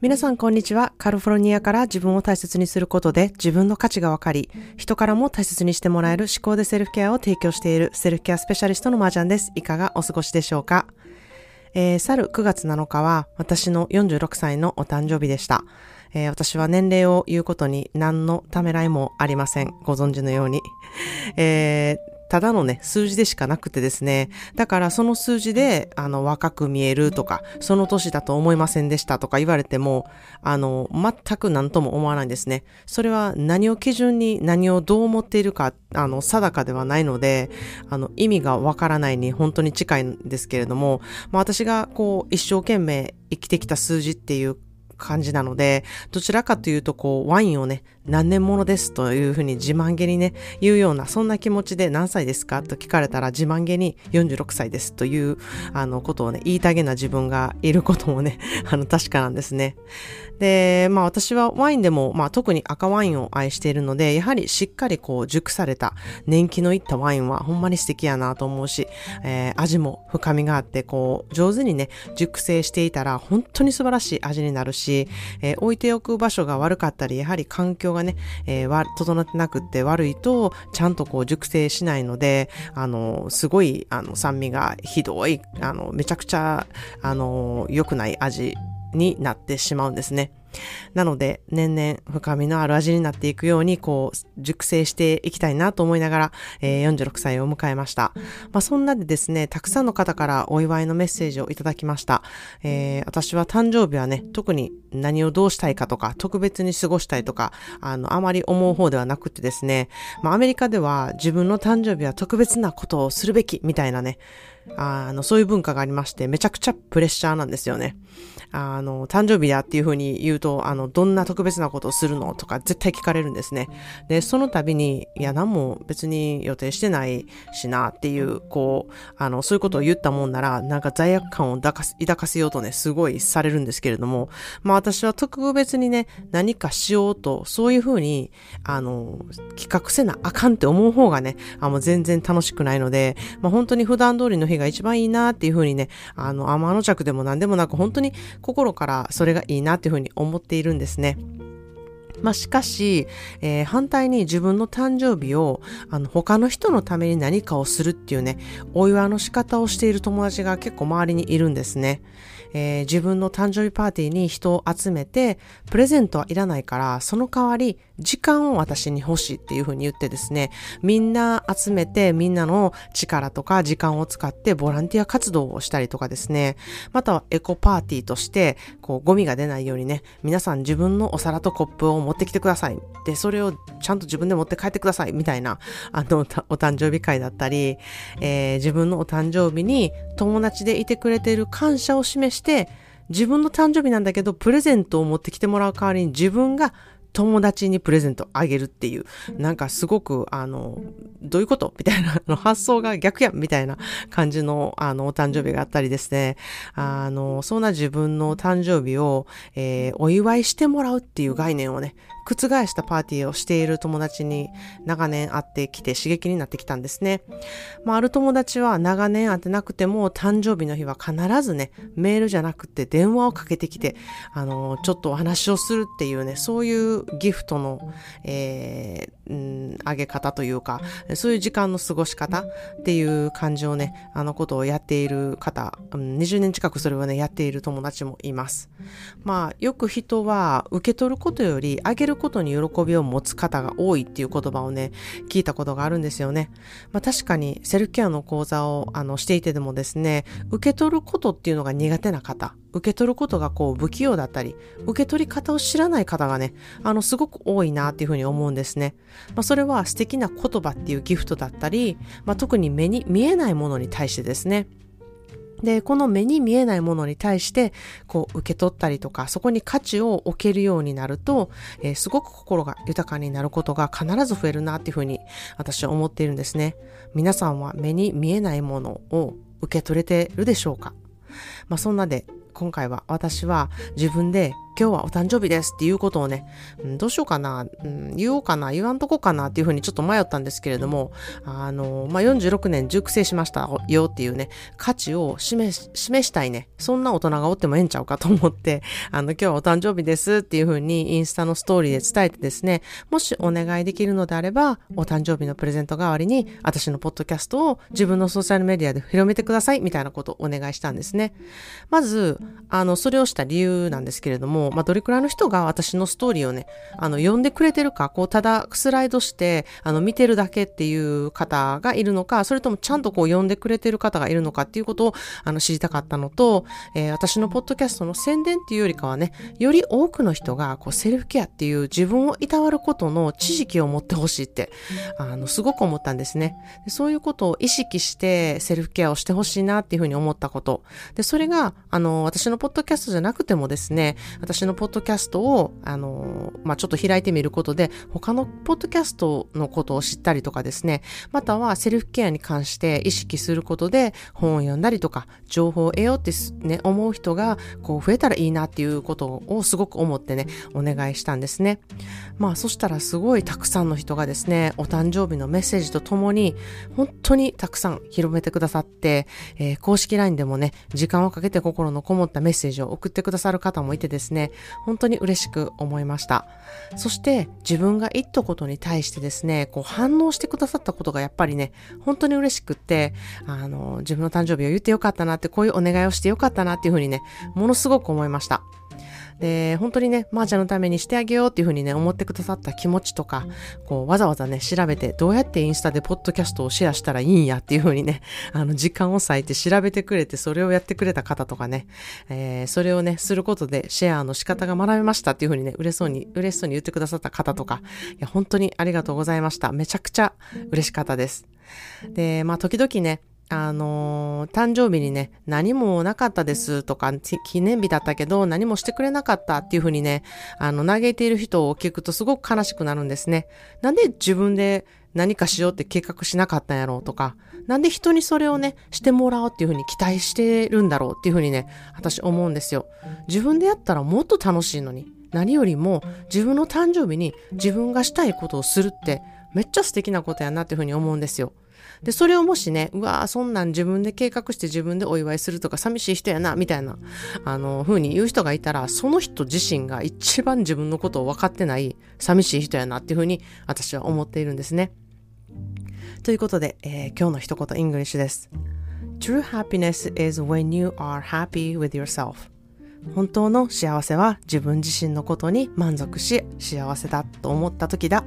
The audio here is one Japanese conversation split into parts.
皆さんこんにちは。カリフォルニアから自分を大切にすることで自分の価値がわかり、人からも大切にしてもらえる思考でセルフケアを提供しているセルフケアスペシャリストのマージャンです。いかがお過ごしでしょうか、えー、去る9月7日は私の46歳のお誕生日でした。えー、私は年齢を言うことに何のためらいもありません。ご存知のように。えーただのね、数字でしかなくてですね。だからその数字で、あの、若く見えるとか、その年だと思いませんでしたとか言われても、あの、全く何とも思わないんですね。それは何を基準に何をどう思っているか、あの、定かではないので、あの、意味がわからないに本当に近いんですけれども、まあ私がこう、一生懸命生きてきた数字っていう感じなので、どちらかというと、こう、ワインをね、何年ものですというふうに自慢げにね、言うような、そんな気持ちで何歳ですかと聞かれたら自慢げに46歳ですという、あの、ことをね、言いたげな自分がいることもね、あの、確かなんですね。で、まあ私はワインでも、まあ特に赤ワインを愛しているので、やはりしっかりこう熟された年季のいったワインはほんまに素敵やなと思うし、えー、味も深みがあって、こう上手にね、熟成していたら本当に素晴らしい味になるし、えー、置いておく場所が悪かったり、やはり環境がね、えー、整ってなくって悪いと、ちゃんとこう熟成しないので、あの、すごい、あの、酸味がひどい、あの、めちゃくちゃ、あの、良くない味になってしまうんですね。なので、年々深みのある味になっていくように、こう、熟成していきたいなと思いながら、えー、46歳を迎えました。まあ、そんなでですね、たくさんの方からお祝いのメッセージをいただきました。えー、私は誕生日はね、特に何をどうしたいかとか、特別に過ごしたいとか、あの、あまり思う方ではなくてですね、まあ、アメリカでは自分の誕生日は特別なことをするべきみたいなね、あの、そういう文化がありまして、めちゃくちゃプレッシャーなんですよね。あの、誕生日だっていうふうに言うと、あの、どんな特別なことをするのとか絶対聞かれるんですね。で、その度に、いや、何も別に予定してないしなっていう、こう、あの、そういうことを言ったもんなら、なんか罪悪感を抱か抱かせようとね、すごいされるんですけれども、まあ私は特別にね、何かしようと、そういうふうに、あの、企画せなあかんって思う方がね、あの、全然楽しくないので、まあ本当に普段通りの日が一番いいなっていうふうにね、あの、天の着でも何でもなく、本当に心からそれがいいなっていうふうに思っているんですね。まあ、しかし、えー、反対に自分の誕生日をあの他の人のために何かをするっていうね、お祝いの仕方をしている友達が結構周りにいるんですね。えー、自分の誕生日パーティーに人を集めて、プレゼントはいらないから、その代わり時間を私に欲しいっていうふうに言ってですね、みんな集めてみんなの力とか時間を使ってボランティア活動をしたりとかですね、またはエコパーティーとして、こうゴミが出ないようにね、皆さん自分のお皿とコップを持ってきてください。で、それをちゃんと自分で持って帰ってください。みたいな、あの、お誕生日会だったり、えー、自分のお誕生日に友達でいてくれている感謝を示して、自分の誕生日なんだけど、プレゼントを持ってきてもらう代わりに自分が友達にプレゼントあげるっていう、なんかすごく、あの、どういうこと？みたいな、発想が逆やんみたいな感じの、あの、お誕生日があったりですね。あの、そんな自分の誕生日を、えー、お祝いしてもらうっていう概念をね、覆したパーティーをしている友達に長年会ってきて刺激になってきたんですね。まあ、ある友達は長年会ってなくても誕生日の日は必ずね、メールじゃなくて電話をかけてきて、あの、ちょっとお話をするっていうね、そういうギフトの、えー、うん、あげ方というか、そういう時間の過ごし方っていう感じをね、あのことをやっている方、20年近くそれをね、やっている友達もいます。まあ、よく人は受け取ることより、あげることに喜びを持つ方が多いっていう言葉をね、聞いたことがあるんですよね。まあ確かにセルフケアの講座をあのしていてでもですね、受け取ることっていうのが苦手な方、受け取ることがこう不器用だったり、受け取り方を知らない方がね、あのすごく多いなっていうふうに思うんですね。まあそれは素敵な言葉っていうギフトだったり、まあ特に目に見えないものに対してですね、で、この目に見えないものに対して、こう、受け取ったりとか、そこに価値を置けるようになると、えー、すごく心が豊かになることが必ず増えるなっていうふうに、私は思っているんですね。皆さんは目に見えないものを受け取れてるでしょうか？まあ、そんなで、今回は私は自分で今日はお誕生日ですっていうことをね、うん、どうしようかな、うん、言おうかな、言わんとこかなっていうふうにちょっと迷ったんですけれども、あの、まあ、46年熟成しましたよっていうね、価値を示示したいね、そんな大人がおってもええんちゃうかと思って、あの、今日はお誕生日ですっていうふうにインスタのストーリーで伝えてですね、もしお願いできるのであれば、お誕生日のプレゼント代わりに、私のポッドキャストを自分のソーシャルメディアで広めてくださいみたいなことをお願いしたんですね。まず、あの、それをした理由なんですけれども、まあ、どれくらいの人が私のストーリーをね、あの、読んでくれてるか、こう、ただスライドして、あの、見てるだけっていう方がいるのか、それともちゃんとこう、読んでくれてる方がいるのかっていうことを、あの、知りたかったのと、えー、私のポッドキャストの宣伝っていうよりかはね、より多くの人が、こう、セルフケアっていう自分をいたわることの知識を持ってほしいって、あの、すごく思ったんですね。でそういうことを意識してセルフケアをしてほしいなっていうふうに思ったこと。で、それが、あの、私のポッドキャストじゃなくてもですね、私のポッドキャストを、あの、まあ、ちょっと開いてみることで、他のポッドキャストのことを知ったりとかですね、またはセルフケアに関して意識することで本を読んだりとか、情報を得ようってね、思う人が、こう、増えたらいいなっていうことをすごく思ってね、お願いしたんですね。まあ、そしたらすごいたくさんの人がですね、お誕生日のメッセージとともに、本当にたくさん広めてくださって、えー、公式 LINE でもね、時間をかけて心のこもったメッセージを送ってくださる方もいてですね、ね本当に嬉しく思いました。そして自分が言ったことに対してですね、こう反応してくださったことがやっぱりね、本当に嬉しくって、あの、自分の誕生日を言ってよかったなって、こういうお願いをしてよかったなっていうふうにね、ものすごく思いました。で、本当にね、まー、ちゃんのためにしてあげようっていうふうにね、思ってくださった気持ちとか、こう、わざわざね、調べて、どうやってインスタでポッドキャストをシェアしたらいいんやっていうふうにね、あの、時間を割いて調べてくれて、それをやってくれた方とかね、えー、それをね、することでシェアの仕方が学べましたっていうふうにね、嬉しそうに、嬉しそうに言ってくださった方とか、いや、本当にありがとうございました。めちゃくちゃ嬉しかったです。で、まあ、時々ね、あのー、誕生日にね、何もなかったですとか、記念日だったけど何もしてくれなかったっていうふうにね、あの、嘆いている人を聞くとすごく悲しくなるんですね。なんで自分で何かしようって計画しなかったんやろうとか、なんで人にそれをね、してもらおうっていうふうに期待してるんだろうっていうふうにね、私思うんですよ。自分でやったらもっと楽しいのに。何よりも自分の誕生日に自分がしたいことをするってめっちゃ素敵なことやなっていうふうに思うんですよ。で、それをもしね、うわぁ、そんなん自分で計画して自分でお祝いするとか寂しい人やな、みたいな、あの、風に言う人がいたら、その人自身が一番自分のことを分かってない寂しい人やなっていうふうに私は思っているんですね。ということで、えー、今日の一言イングリッシュです。True happiness is when you are happy with yourself. 本当の幸せは自分自身のことに満足し幸せだと思った時だ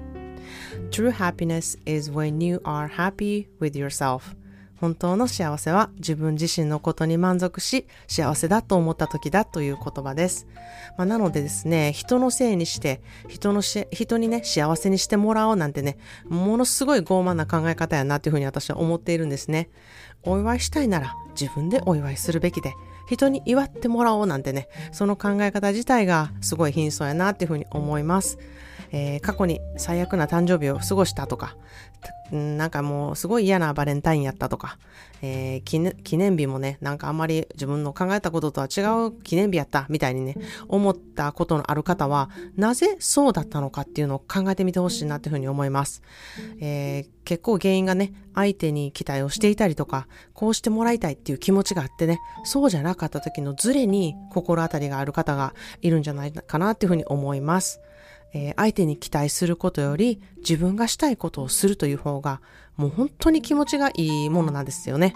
True happiness is when you are happy with yourself. 本当の幸せは自分自身のことに満足し幸せだと思った時だという言葉です。まあ、なのでですね、人のせいにして人のし、人にね、幸せにしてもらおうなんてね、ものすごい傲慢な考え方やなというふうに私は思っているんですね。お祝いしたいなら自分でお祝いするべきで、人に祝ってもらおうなんてね、その考え方自体がすごい貧相やなっていうふうに思います。えー、過去に最悪な誕生日を過ごしたとか、なんかもうすごい嫌なバレンタインやったとか、えー、記念記念日もね、なんかあんまり自分の考えたこととは違う記念日やったみたいにね、思ったことのある方は、なぜそうだったのかっていうのを考えてみてほしいなっていうふうに思います。えー、結構原因がね、相手に期待をしていたりとか、こうしてもらいたいっていう気持ちがあってね、そうじゃなかった時のズレに心当たりがある方がいるんじゃないかなっていうふうに思います。えー、相手に期待することより自分がしたいことをするという方がもう本当に気持ちがいいものなんですよね。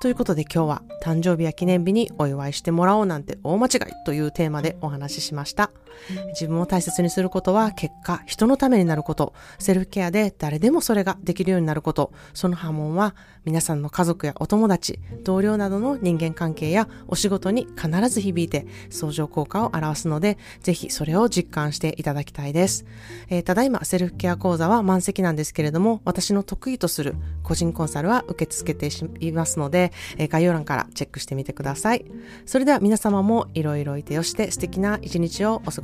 ということで今日は誕生日や記念日にお祝いしてもらおうなんて大間違いというテーマでお話ししました。自分を大切にすることは結果、人のためになること、セルフケアで誰でもそれができるようになること、その波紋は皆さんの家族やお友達、同僚などの人間関係やお仕事に必ず響いて相乗効果を表すので、ぜひそれを実感していただきたいです。えー、ただいまセルフケア講座は満席なんですけれども、私の得意とする個人コンサルは受け付けていますので、えー、概要欄からチェックしてみてください。それでは皆様もいろいろいてよして素敵な一日をお過ごしください。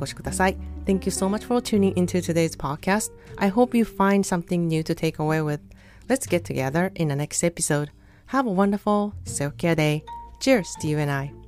Thank you so much for tuning into today's podcast. I hope you find something new to take away with. Let's get together in the next episode. Have a wonderful self-care day. Cheers to you and I.